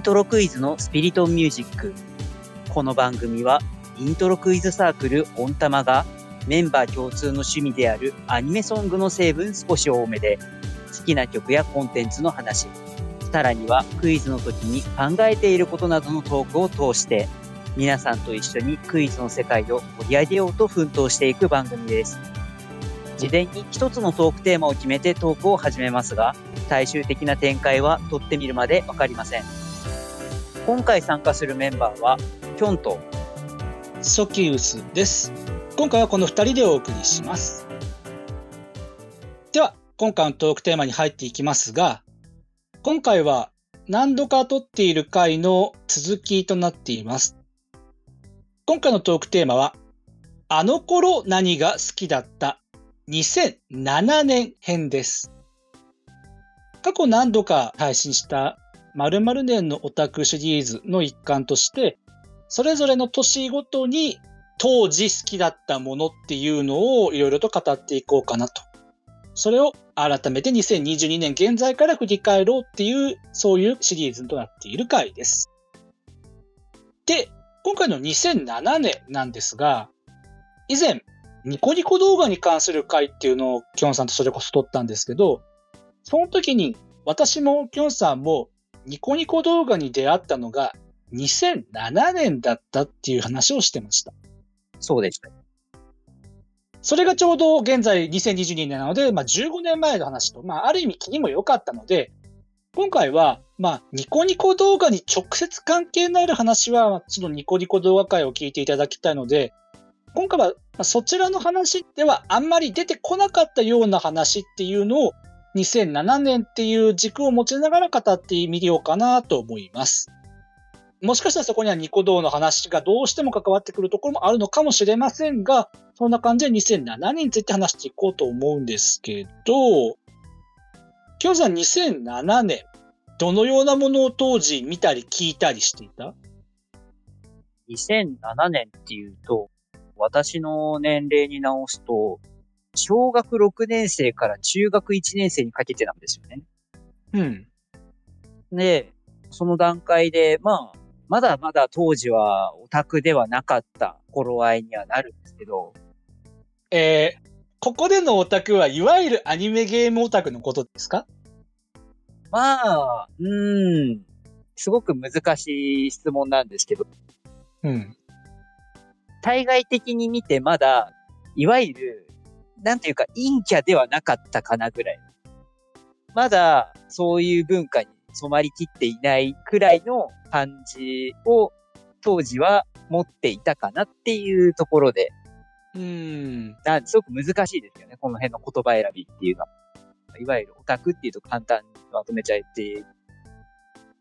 ントロクイズのスピリトミュージック。この番組は、イントロクイズサークルオンタマが、メンバー共通の趣味であるアニメソングの成分少し多めで、好きな曲やコンテンツの話、さらにはクイズの時に考えていることなどのトークを通して、皆さんと一緒にクイズの世界を盛り上げようと奮闘していく番組です。事前に一つのトークテーマを決めてトークを始めますが、最終的な展開は撮ってみるまでわかりません。今回参加するメンバーは、キョンとソキウスです。今回はこの2人でお送りします。では、今回のトークテーマに入っていきますが、今回は何度か撮っている回の続きとなっています。今回のトークテーマは、あの頃何が好きだった？2007年編です。過去何度か配信した〇〇年のオタクシリーズの一環として、それぞれの年ごとに当時好きだったものっていうのをいろいろと語っていこうかなと。それを改めて2022年現在から振り返ろうっていう、そういうシリーズとなっている回です。で、今回の2007年なんですが、以前、ニコニコ動画に関する回っていうのをキョンさんとそれこそ撮ったんですけど、その時に私もキョンさんもニコニコ動画に出会ったのが2007年だったっていう話をしてました。そうでした。それがちょうど現在2022年なので、まあ、15年前の話と、まあ、ある意味気にも良かったので、今回は、まあ、ニコニコ動画に直接関係のある話は、そのニコニコ動画会を聞いていただきたいので、今回はそちらの話ではあんまり出てこなかったような話っていうのを2007年っていう軸を持ちながら語ってみようかなと思います。もしかしたらそこにはニコ動の話がどうしても関わってくるところもあるのかもしれませんが、そんな感じで2007年について話していこうと思うんですけど、きょうさん2007年、どのようなものを当時見たり聞いたりしていた ?2007 年っていうと、私の年齢に直すと、小学6年生から中学1年生にかけてなんですよね。うん。で、その段階で、まあ、まだまだ当時はオタクではなかった頃合いにはなるんですけど。えー、ここでのオタクはいわゆるアニメゲームオタクのことですか？まあ、うん、すごく難しい質問なんですけど。うん。対外的に見てまだ、いわゆる、なんていうか陰キャではなかったかなぐらい。まだ、そういう文化に染まりきっていないくらいの感じを当時は持っていたかなっていうところで、うん。なんすごく難しいですよね、この辺の言葉選びっていうのは。いわゆるオタクっていうと簡単にまとめちゃえて。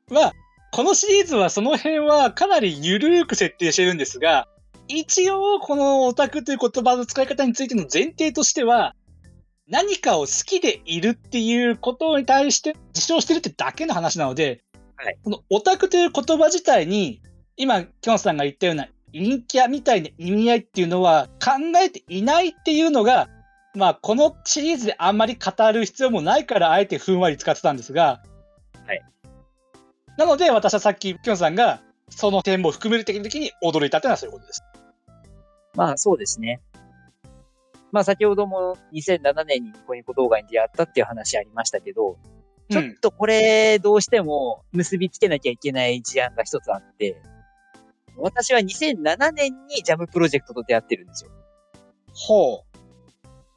まあ、このシリーズはその辺はかなり緩く設定してるんですが、一応このオタクという言葉の使い方についての前提としては、何かを好きでいるっていうことに対して自称してるってだけの話なので、はい、このオタクという言葉自体に、今、キョンさんが言ったような陰キャみたいな意味合いっていうのは考えていないっていうのが、まあ、このシリーズであんまり語る必要もないから、あえてふんわり使ってたんですが、はい。なので、私はさっき、キョンさんが、その点も含める的に驚いたっていうのはそういうことです。まあ、そうですね。まあ先ほども2007年にニコニコ動画に出会ったっていう話ありましたけど、ちょっとこれどうしても結びつけなきゃいけない事案が一つあって、私は2007年にジャムプロジェクトと出会ってるんですよ。ほう。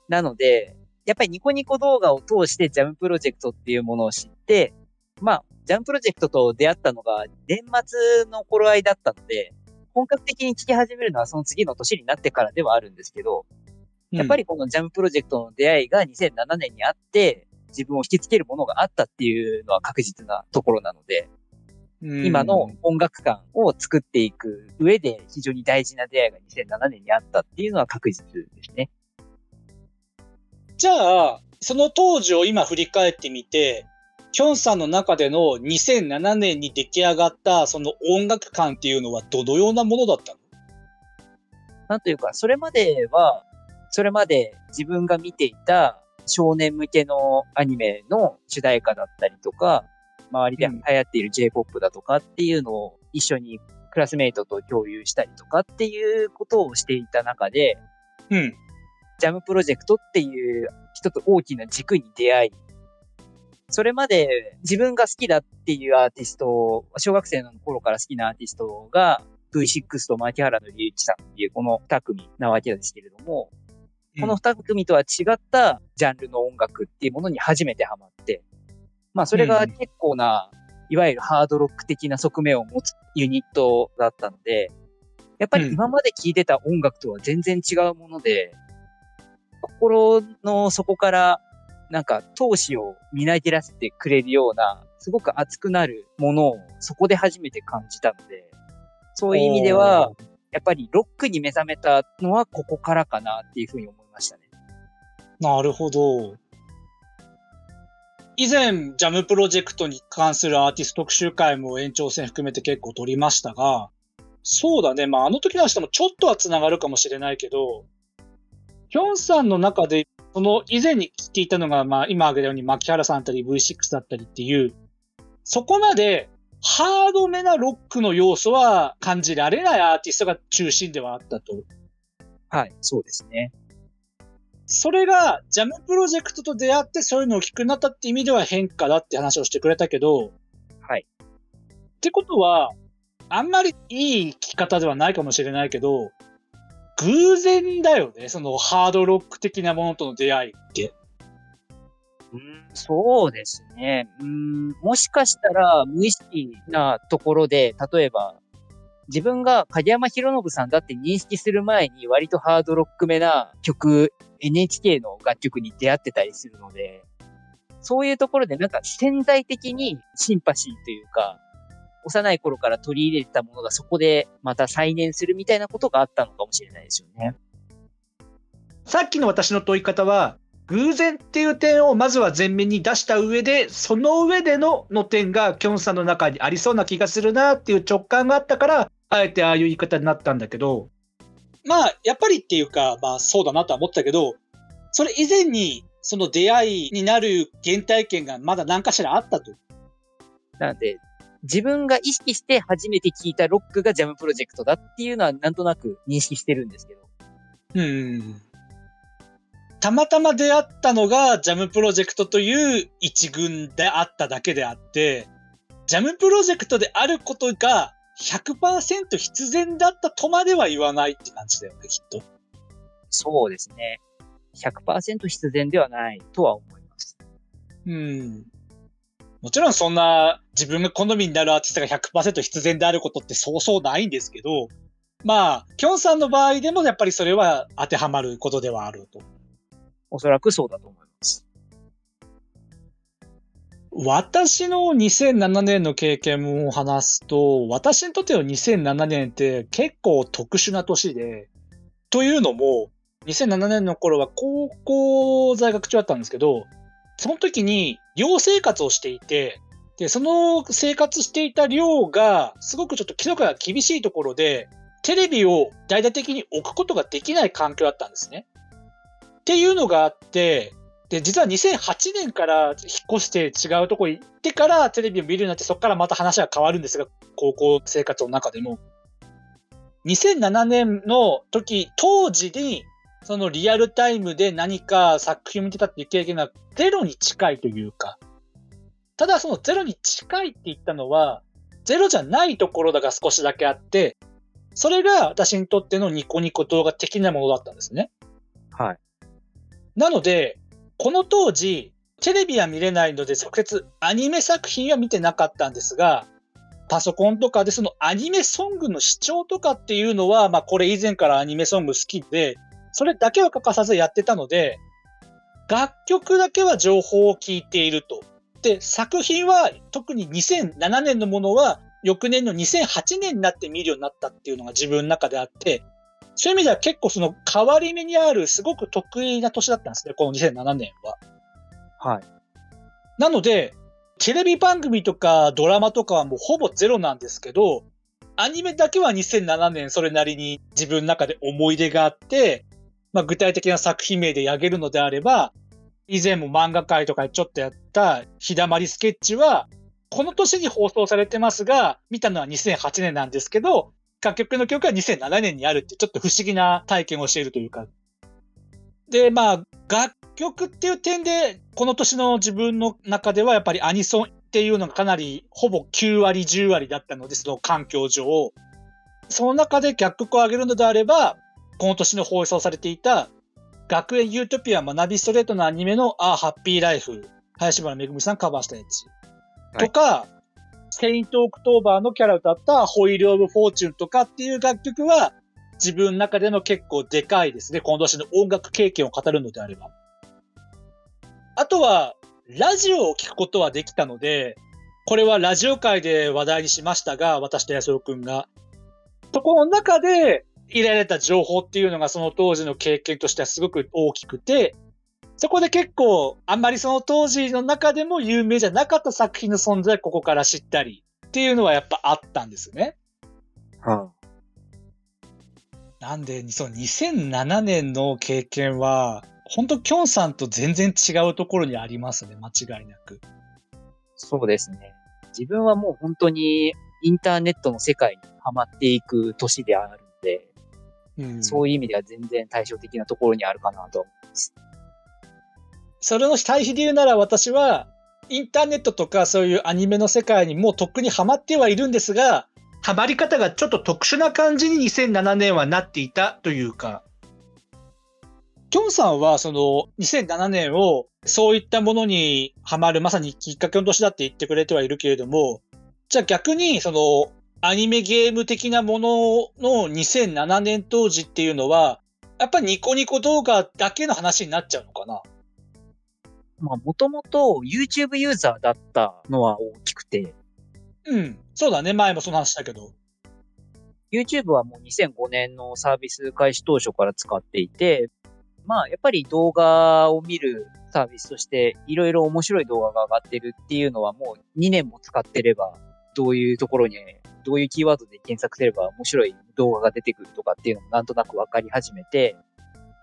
なので、やっぱりニコニコ動画を通してジャムプロジェクトっていうものを知って、まあ、ジャムプロジェクトと出会ったのが年末の頃合いだったので、本格的に聞き始めるのはその次の年になってからではあるんですけど、やっぱりこのジャムプロジェクトの出会いが2007年にあって、自分を引きつけるものがあったっていうのは確実なところなので、今の音楽感を作っていく上で非常に大事な出会いが2007年にあったっていうのは確実ですね。じゃあ、その当時を今振り返ってみて、キョンさんの中での2007年に出来上がったその音楽感っていうのはどのようなものだったの？なんというか、それまではそれまで自分が見ていた少年向けのアニメの主題歌だったりとか、周りで流行っている J-POP だとかっていうのを一緒にクラスメイトと共有したりとかっていうことをしていた中で、うん。ジャムプロジェクトっていう一つ大きな軸に出会い、それまで自分が好きだっていうアーティスト、小学生の頃から好きなアーティストが V6 と牧原の隆一さんっていうこの二組なわけですけれども、この二組とは違ったジャンルの音楽っていうものに初めてハマって、まあそれが結構な、いわゆるハードロック的な側面を持つユニットだったので、やっぱり今まで聴いてた音楽とは全然違うもので、心の底からなんか闘志を担いてらせてくれるような、すごく熱くなるものをそこで初めて感じたので、そういう意味では、やっぱりロックに目覚めたのはここからかなっていうふうに思いましたね。なるほど。以前、ジャムプロジェクトに関するアーティスト特集会も延長戦含めて結構取りましたが、そうだね。まあ、あの時の話ともちょっとは繋がるかもしれないけど、ヒョンさんの中で、その以前に聞いていたのが、まあ、今挙げたように、牧原さんだったり V6 だったりっていう、そこまでハードめなロックの要素は感じられないアーティストが中心ではあったと。はい、そうですね。それが、ジャムプロジェクトと出会ってそういうのを大きくなったって意味では変化だって話をしてくれたけど、はい。ってことは、あんまりいい聞き方ではないかもしれないけど、偶然だよね。そのハードロック的なものとの出会いって。うん、そうですね。うん、もしかしたら無意識なところで、例えば、自分が影山博信さんだって認識する前に割とハードロックめな曲、NHK の楽曲に出会ってたりするので、そういうところでなんか潜在的にシンパシーというか、幼い頃から取り入れたものがそこでまた再燃するみたいなことがあったのかもしれないですよね。さっきの私の問い方は、偶然っていう点をまずは前面に出した上で、その上でのの点がキョンさんの中にありそうな気がするなっていう直感があったから、あえてああいう言い方になったんだけど、まあ、やっぱりっていうか、まあそうだなとは思ったけど、それ以前にその出会いになる原体験がまだ何かしらあったと。なんで、自分が意識して初めて聞いたロックがジャムプロジェクトだっていうのはなんとなく認識してるんですけど。うん。たまたま出会ったのがジャムプロジェクトという一群であっただけであって、ジャムプロジェクトであることが100%必然だったとまでは言わないって感じだよね、きっと。そうですね。100%必然ではないとは思います。うん。もちろんそんな自分が好みになるアーティストが100%必然であることってそうそうないんですけど、まあ、キョンさんの場合でもやっぱりそれは当てはまることではあると。おそらくそうだと思います。私の2007年の経験を話すと、私にとっての2007年って結構特殊な年で、というのも、2007年の頃は高校在学中だったんですけど、その時に寮生活をしていて、で、その生活していた寮が、すごくちょっと規則が厳しいところで、テレビを大々的に置くことができない環境だったんですね。っていうのがあって、で、実は2008年から引っ越して違うとこ行ってからテレビを見るようになって、そこからまた話は変わるんですが、高校生活の中でも。2007年の時、当時に、そのリアルタイムで何か作品を見てたっていう経験がゼロに近いというか、ただそのゼロに近いって言ったのは、ゼロじゃないところだが少しだけあって、それが私にとってのニコニコ動画的なものだったんですね。はい。なので、この当時、テレビは見れないので、直接アニメ作品は見てなかったんですが、パソコンとかでそのアニメソングの視聴とかっていうのは、まあこれ以前からアニメソング好きで、それだけは欠かさずやってたので、楽曲だけは情報を聞いていると。で、作品は特に2007年のものは翌年の2008年になって見るようになったっていうのが自分の中であって、そういう意味では結構その変わり目にあるすごく得意な年だったんですね、この2007年は。はい。なので、テレビ番組とかドラマとかはもうほぼゼロなんですけど、アニメだけは2007年それなりに自分の中で思い出があって、まあ、具体的な作品名で挙げるのであれば、以前も漫画界とかでちょっとやった日だまりスケッチは、この年に放送されてますが、見たのは2008年なんですけど、楽曲の曲は2007年にあるってちょっと不思議な体験をしているというか。で、まあ、楽曲っていう点で、この年の自分の中ではやっぱりアニソンっていうのがかなりほぼ9割10割だったので、その環境上。その中で楽曲を上げるのであれば、この年の放送されていた学園ユートピア学びストレートのアニメのあハッピーライフ、林原めぐみさんカバーしたやつ。とか、セイント・オクトーバーのキャラ歌った Wheel of Fortune とかっていう楽曲は自分の中での結構でかいですね。この年の音楽経験を語るのであれば。あとは、ラジオを聞くことはできたので、これはラジオ界で話題にしましたが、私と安尾くんが。そこの中で入れられた情報っていうのがその当時の経験としてはすごく大きくて、そこで結構、あんまりその当時の中でも有名じゃなかった作品の存在をここから知ったりっていうのはやっぱあったんですね。はなんで、その2007年の経験は、本当キョンさんと全然違うところにありますね、間違いなく。そうですね。自分はもう本当にインターネットの世界にはまっていく年であるうん、そういう意味では全然対照的なところにあるかなと思います。それの対比で言うなら私は、インターネットとかそういうアニメの世界にもうとっくにハマってはいるんですが、ハマり方がちょっと特殊な感じに2007年はなっていたというか、キョンさんはその2007年をそういったものにハマるまさにきっかけの年だって言ってくれてはいるけれども、じゃあ逆にそのアニメゲーム的なものの2007年当時っていうのは、やっぱりニコニコ動画だけの話になっちゃうのかな？まあ、もともと YouTube ユーザーだったのは大きくて。うん。そうだね。前もその話したけど。YouTube はもう2005年のサービス開始当初から使っていて、まあ、やっぱり動画を見るサービスとして、いろいろ面白い動画が上がってるっていうのはもう2年も使ってれば、どういうところに、どういうキーワードで検索すれば面白い動画が出てくるとかっていうのもなんとなくわかり始めて、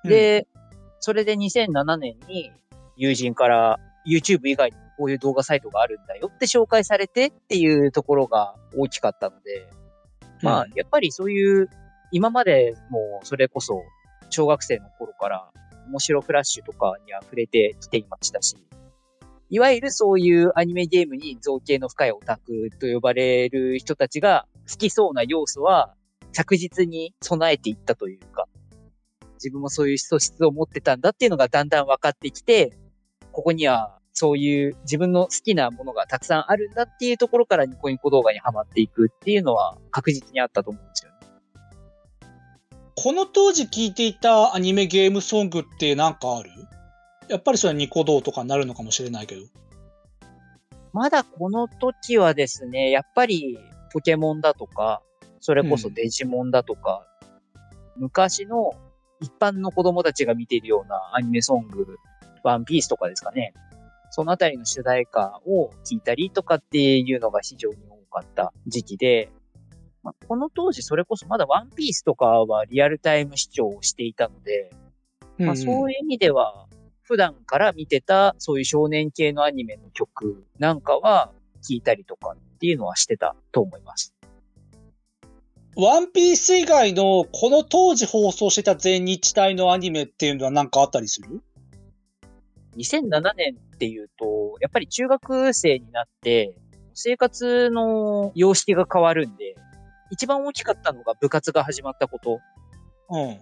で、うん、それで2007年に友人から YouTube 以外にこういう動画サイトがあるんだよって紹介されてっていうところが大きかったので、まあ、やっぱりそういう、今までもそれこそ小学生の頃から面白フラッシュとかには触れてきていましたし、いわゆるそういうアニメゲームに造形の深いオタクと呼ばれる人たちが好きそうな要素は着実に備えていったというか、自分もそういう素質を持ってたんだっていうのがだんだん分かってきて、ここにはそういう自分の好きなものがたくさんあるんだっていうところからニコニコ動画にはまっていくっていうのは確実にあったと思うんですよね。この当時聴いていたアニメゲームソングって何かある？やっぱりそれはニコ動とかになるのかもしれないけど。まだこの時はですね、やっぱりポケモンだとか、それこそデジモンだとか、うん、昔の一般の子供たちが見ているようなアニメソングワンピースとかですかね。そのあたりの主題歌を聴いたりとかっていうのが非常に多かった時期で、まあ、この当時それこそまだワンピースとかはリアルタイム視聴をしていたので、まあ、そういう意味では普段から見てたそういう少年系のアニメの曲なんかは聴いたりとかっていうのはしてたと思います。ワンピース以外のこの当時放送してた全日体のアニメっていうのは何かあったりする？2007年っていうと、やっぱり中学生になって、生活の様式が変わるんで、一番大きかったのが部活が始まったこと。うん。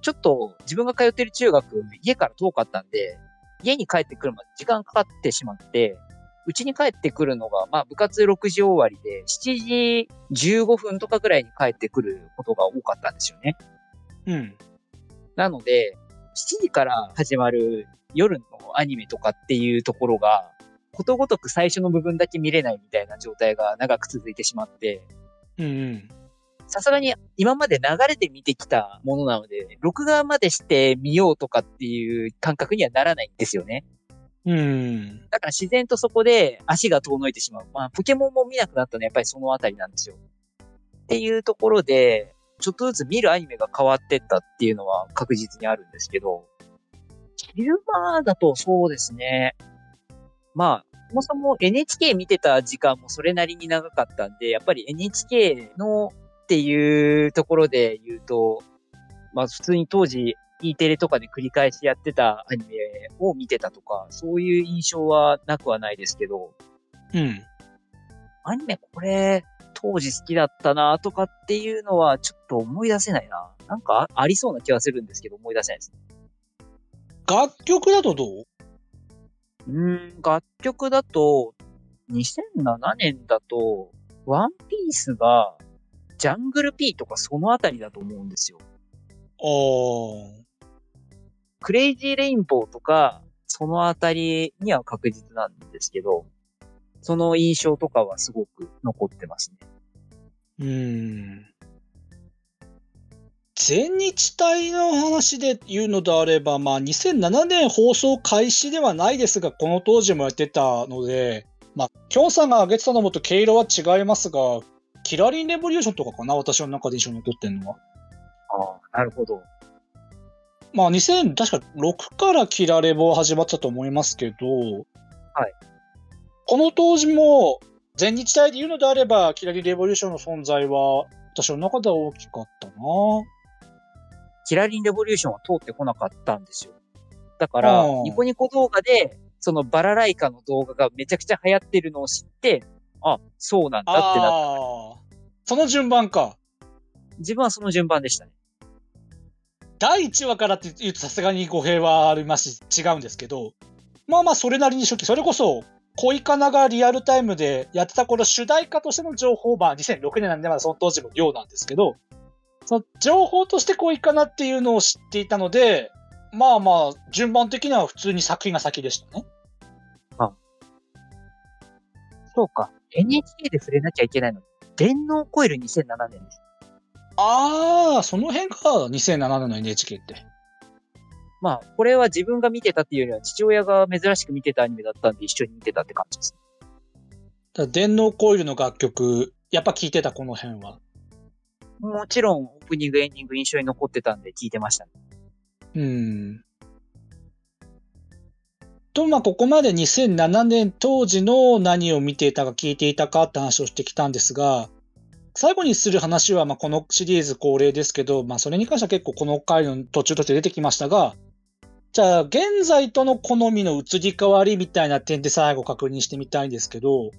ちょっと自分が通ってる中学、家から遠かったんで、家に帰ってくるまで時間かかってしまって、うちに帰ってくるのが、まあ部活6時終わりで、7時15分とかぐらいに帰ってくることが多かったんですよね。うん。なので、7時から始まる夜のアニメとかっていうところが、ことごとく最初の部分だけ見れないみたいな状態が長く続いてしまって、うんうん。さすがに今まで流れて見てきたものなので、録画までして見ようとかっていう感覚にはならないんですよね。うん。だから自然とそこで足が遠のいてしまう。まあ、ポケモンも見なくなったのはやっぱりそのあたりなんですよ。っていうところで、ちょっとずつ見るアニメが変わってったっていうのは確実にあるんですけど、昼間だとそうですね。まあ、そもそも NHK 見てた時間もそれなりに長かったんで、やっぱり NHK のっていうところで言うと、まあ普通に当時 E テレとかで繰り返しやってたアニメを見てたとか、そういう印象はなくはないですけど、うん。アニメこれ当時好きだったなとかっていうのはちょっと思い出せないな。なんかあありそうな気はするんですけど思い出せないです。楽曲だとどう？うーん、楽曲だと、2007年だと、ワンピースが、ジャングル P とかそのあたりだと思うんですよ。ああ。クレイジーレインボーとか、そのあたりには確実なんですけど、その印象とかはすごく残ってますね。うーん。全日隊の話で言うのであれば、まあ、2007年放送開始ではないですが、この当時もやってたので、まあ、きょんさんが挙げてたのもと毛色は違いますが、キラリンレボリューションとかかな私の中で印象に残ってるのは。ああ、なるほど。まあ、2000、確か6からキラレボ始まったと思いますけど、はい。この当時も、全日隊で言うのであれば、キラリンレボリューションの存在は、私の中では大きかったなキラリンレボリューションは通ってこなかったんですよ。だからうん、ニコニコ動画で、そのバラライカの動画がめちゃくちゃ流行ってるのを知って、あ、そうなんだってなっああ。その順番か。自分はその順番でしたね。第1話からって言うとさすがに語弊はありますし、違うんですけど、まあまあそれなりに初期、それこそ、恋かながリアルタイムでやってた頃、主題歌としての情報、まあ2006年なんでまだその当時も量なんですけど、その情報として恋かなっていうのを知っていたので、まあまあ、順番的には普通に作品が先でしたね。そうか。NHK で触れなきゃいけないの。電脳コイル2007年です。ああ、その辺か、2007年の NHK って。まあ、これは自分が見てたっていうよりは、父親が珍しく見てたアニメだったんで一緒に見てたって感じです。ただ電脳コイルの楽曲、やっぱ聴いてた、この辺は。もちろん、オープニング、エンディング印象に残ってたんで聞いてましたね。うん。と、まあ、ここまで2007年当時の何を見ていたか聞いていたかって話をしてきたんですが、最後にする話は、ま、このシリーズ恒例ですけど、まあ、それに関しては結構この回の途中途中で出てきましたが、じゃあ、現在との好みの移り変わりみたいな点で最後確認してみたいんですけど、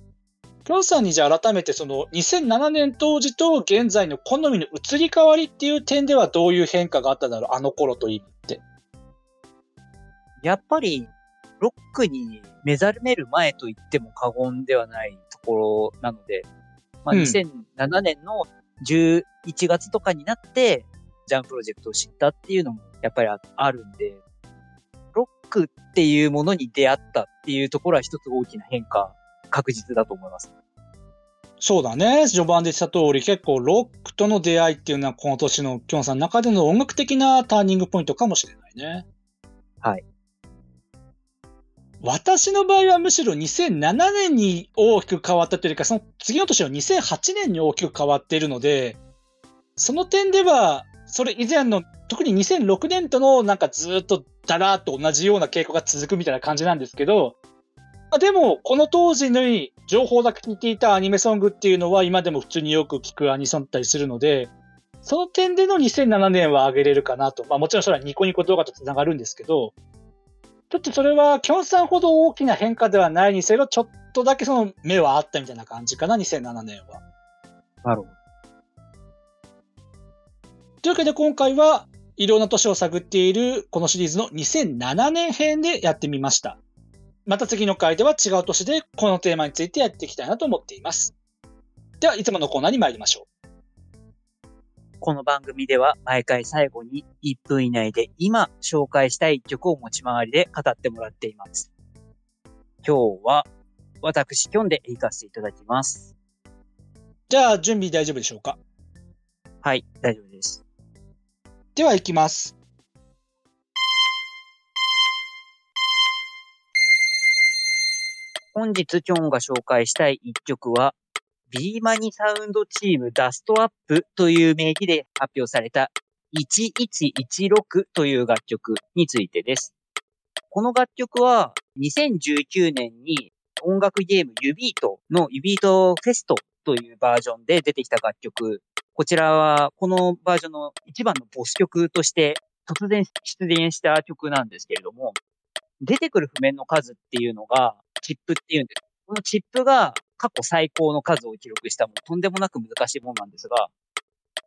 きょんさんにじゃあ改めてその2007年当時と現在の好みの移り変わりっていう点ではどういう変化があっただろうあの頃といいって。やっぱり、ロックに目覚める前と言っても過言ではないところなので、まあ、うん2007年の11月とかになって、ジャンプロジェクトを知ったっていうのもやっぱりああるんで、ロックっていうものに出会ったっていうところは一つ大きな変化、確実だと思います。そうだね。序盤で言った通り、結構ロックとの出会いっていうのはこの年のきょんさんの中での音楽的なターニングポイントかもしれないね。はい。私の場合はむしろ2007年に大きく変わったというか、その次の年の2008年に大きく変わっているので、その点では、それ以前の、特に2006年とのなんかずっとだらーっと同じような傾向が続くみたいな感じなんですけど、でも、この当時に情報だけ聞いていたアニメソングっていうのは今でも普通によく聞くアニソンだったりするので、その点での2007年は上げれるかなと。まあもちろんそれはニコニコ動画と繋がるんですけど、ちょっとそれは、キョンさんほど大きな変化ではないにせよ、ちょっとだけその目はあったみたいな感じかな、2007年は。なるほど。というわけで今回は、いろんな年を探っているこのシリーズの2007年編でやってみました。また次の回では違う年でこのテーマについてやっていきたいなと思っています。では、いつものコーナーに参りましょう。この番組では毎回最後に1分以内で今紹介したい一曲を持ち回りで語ってもらっています。今日は私、キョンで行かせていただきます。じゃあ、準備大丈夫でしょうか？はい、大丈夫です。では、行きます。本日キョンが紹介したい一曲は、 BEMANI Sound Team ダストアップという名義で発表された1116という楽曲についてです。この楽曲は2019年に音楽ゲーム jubeat の jubeat festo というバージョンで出てきた楽曲。こちらはこのバージョンの一番のボス曲として突然出現した曲なんですけれども、出てくる譜面の数っていうのがチップっていうんです。このチップが過去最高の数を記録したもとんでもなく難しいものなんですが、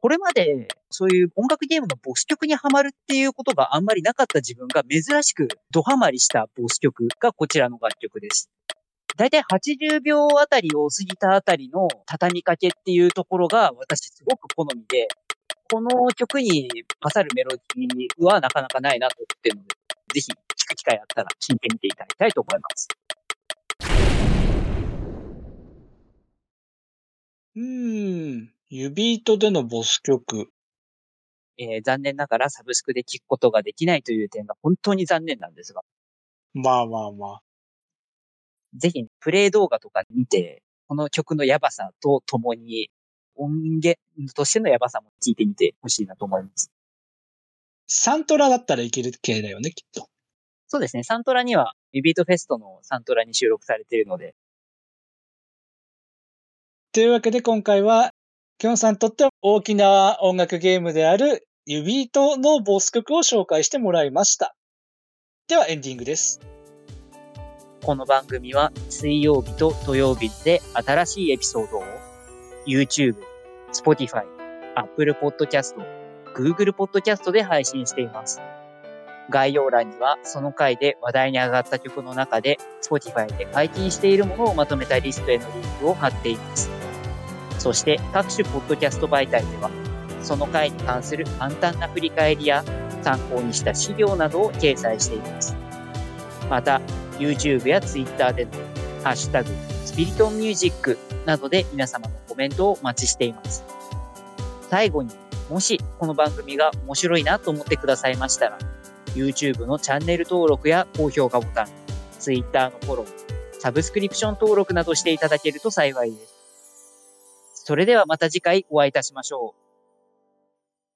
これまでそういう音楽ゲームのボス曲にはまるっていうことがあんまりなかった自分が珍しくドハマりしたボス曲がこちらの楽曲です。だいたい80秒あたりを過ぎたあたりの畳みかけっていうところが私すごく好みで、この曲に勝るメロディーはなかなかないなと思ってるので、ぜひ聴く機会あったら聞いてみていただきたいと思います。うーん。指糸でのボス曲。えー、残念ながらサブスクで聴くことができないという点が本当に残念なんですが。まあまあまあ。ぜひ、プレイ動画とか見て、この曲のやばさとともに、音源としてのやばさも聞いてみてほしいなと思います。サントラだったらいける系だよね、きっと。そうですね。サントラには、リビートフェストのサントラに収録されているので。というわけで今回はきょんさんにとっては大きな音楽ゲームである指糸のボス曲を紹介してもらいました。ではエンディングです。この番組は水曜日と土曜日で新しいエピソードを YouTube、Spotify、Apple Podcast、Google Podcast で配信しています。概要欄にはその回で話題に上がった曲の中で Spotify で解禁しているものをまとめたリストへのリンクを貼っています。そして各種ポッドキャスト媒体では、その回に関する簡単な振り返りや参考にした資料などを掲載しています。また、YouTube や Twitter でのハッシュタグ、スピリトンミュージックなどで皆様のコメントをお待ちしています。最後に、もしこの番組が面白いなと思ってくださいましたら、YouTube のチャンネル登録や高評価ボタン、Twitter のフォロー、サブスクリプション登録などしていただけると幸いです。それではまた次回お会いいたしましょう。